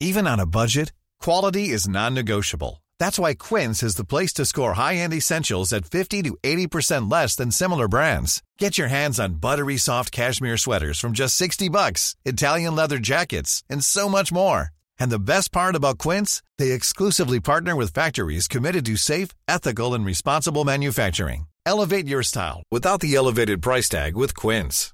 Even on a budget, quality is non-negotiable. That's why Quince is the place to score high-end essentials at 50 to 80% less than similar brands. Get your hands on buttery soft cashmere sweaters from just 60 bucks, Italian leather jackets, and so much more. And the best part about Quince, they exclusively partner with factories committed to safe, ethical, and responsible manufacturing. Elevate your style without the elevated price tag with Quince.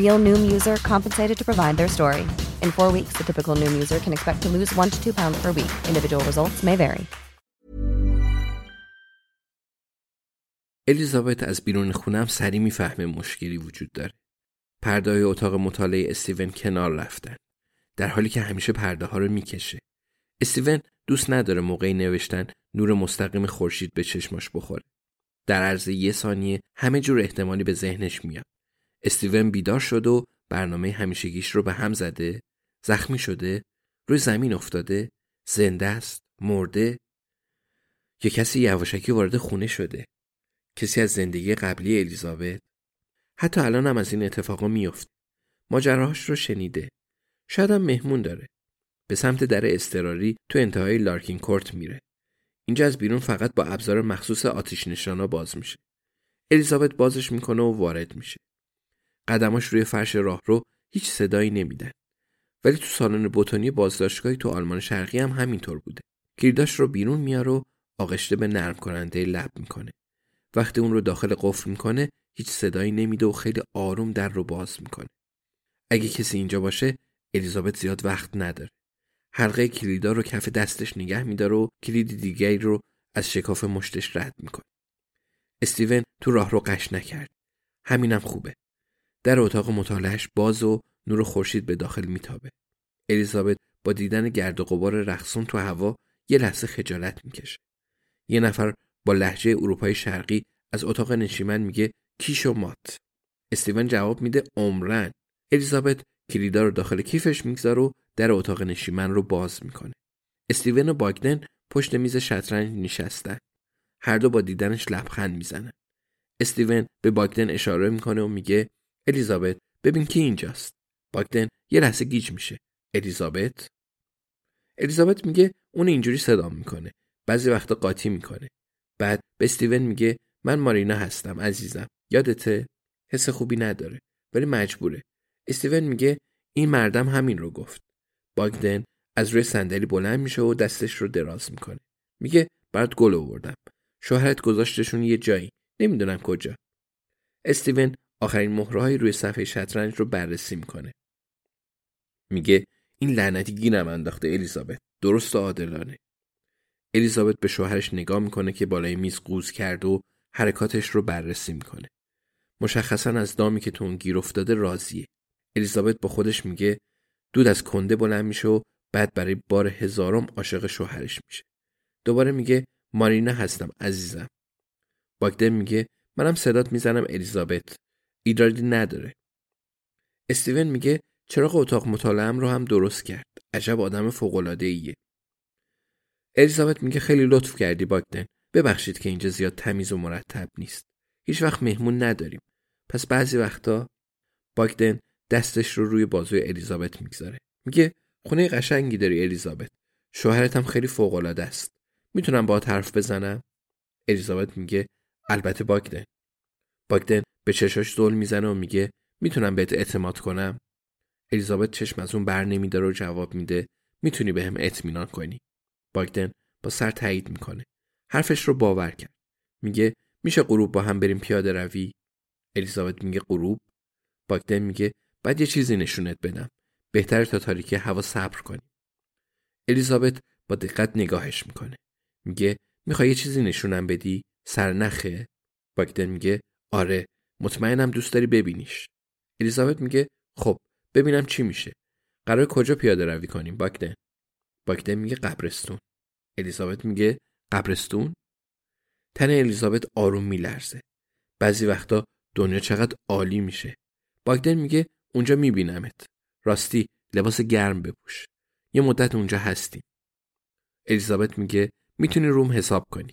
Real Noom user compensated to provide their story. In four weeks, the typical Noom user can expect to lose one to two pounds per week. Individual results may vary. الیزابت از بیرون خونم سری می‌فهمه مشکلی وجود داره. پرده اتاق مطالعه استیون کنار رفتن. در حالی که همیشه پرده ها رو می‌کشه. استیون دوست نداره موقعی نوشتن نور مستقیم خورشید به چشماش بخوره. در عرض یه ثانیه همه جور احتمالی به ذهنش میاد. استیون بیدار شد و برنامه همیشگیش رو به هم زده، زخمی شده، روی زمین افتاده، زنده است، مرده یا کسی یواشکی وارد خونه شده. کسی از زندگی قبلی الیزابت حتی الان هم از این اتفاقا میفته. ماجراهاش رو شنیده. شاید هم مهمون داره. به سمت در استراری تو انتهای لارکین کورت میره. اینجا از بیرون فقط با ابزار مخصوص آتیش نشانا باز میشه. الیزابت بازش می‌کنه و وارد میشه. قدماش روی فرش راه رو هیچ صدایی نمیدن. ولی تو سالن بوتانی بازداشتگاهی تو آلمان شرقی هم همینطور بوده. کلیداش رو بیرون میاره و آغشته به نرم کننده لب می‌کنه. وقتی اون رو داخل قفل می‌کنه هیچ صدایی نمیده و خیلی آروم در رو باز می‌کنه. اگه کسی اینجا باشه الیزابت زیاد وقت نداره. حلقه کلیدا رو کف دستش نگه میداره و کلید دیگری رو از شکاف مشتش رد می‌کنه. استیون تو راه رو قش نکرد. همینم خوبه. در اتاق مطالعهش باز و نور خورشید به داخل میتابه. الیزابت با دیدن گرد و غبار رقصون تو هوا یه لحظه خجالت می‌کشه. یه نفر با لحجه اروپای شرقی از اتاق نشیمن میگه کیش و مات. استیون جواب میده عمرن. الیزابت کلیدا رو داخل کیفش می‌گذاره و در اتاق نشیمن رو باز می‌کنه. استیون و باگدن پشت میز شطرنج نشستن. هر دو با دیدنش لبخند می‌زنن. استیون به باگدن اشاره می‌کنه و میگه الیزابت ببین کی اینجاست. باگدن یه لحظه گیج میشه. الیزابت؟ الیزابت میگه اون اینجوری صدا می‌کنه. بعضی وقتا قاطی می‌کنه. بعد به استیون میگه من مارینا هستم عزیزم. یادته؟ حس خوبی نداره ولی مجبوره. استیون میگه این مردم همین رو گفت. باگدن از روی صندلی بلند میشه و دستش رو دراز می‌کنه. میگه برات گل آوردم. شوهرت گذاشتشون یه جایی. نمی‌دونم کجا. استیون آخرین مهرهایی روی صفحه شطرنج رو بررسی می‌کنه. میگه این لعنتی گیرم انداخته الیزابت. درست و عادلانه. الیزابت به شوهرش نگاه می‌کنه که بالای میز قوز کرد و حرکاتش رو بررسی می‌کنه. مشخصا از دامی که تو اون گیر افتاده راضیه. الیزابت با خودش میگه دود از کنده بلند میشه و بعد برای بار هزارم عاشق شوهرش میشه. دوباره میگه مارینا هستم عزیزم. باگدن میگه منم صدات می‌زنم الیزابت. ایرادی نداره. استیون میگه چراغ اتاق مطالعم رو هم درست کرد. عجب آدم فوق‌العاده ایه. الیزابت میگه خیلی لطف کردی باگدن. ببخشید که اینجا زیاد تمیز و مرتب نیست. هیچ وقت مهمون نداریم. پس بعضی وقتا باگدن دستش رو روی بازوی الیزابت می‌گذاره. میگه خونه قشنگی داری الیزابت. شوهرت هم خیلی فوق العاده است. می‌تونم با حرف بزنم؟ الیزابت میگه البته باگدن. باگدن به چشاش زل می‌زنه و میگه می‌تونم بهت اعتماد کنم؟ الیزابت چشم از اون بر نمیداره و جواب میده می‌تونی به هم اطمینان کنی. باگدن با سر تایید می‌کنه. حرفش رو باور کرد. میگه میشه غروب با هم بریم پیاده روی؟ الیزابت میگه غروب؟ باگدن میگه بعد یه چیزی نشونت بدم. بهتر تا تاریکی هوا صبر کنیم الیزابت با دقت نگاهش می‌کنه. میگه می‌خوای یه چیزی نشونم بدی؟ سرنخه باگدن میگه آره. مطمئنم دوست داری ببینیش. الیزابت میگه خب ببینم چی میشه. قرار کجا پیاده روی کنیم باگدن باگدن میگه قبرستون. الیزابت میگه قبرستون؟ تن الیزابت آروم میلرزه. بعضی وقتا دنیا چقدر عالی میشه. باگدن میگه اونجا میبینمت. راستی لباس گرم بپوش. یه مدت اونجا هستیم. الیزابت میگه می‌تونی روم حساب کنی.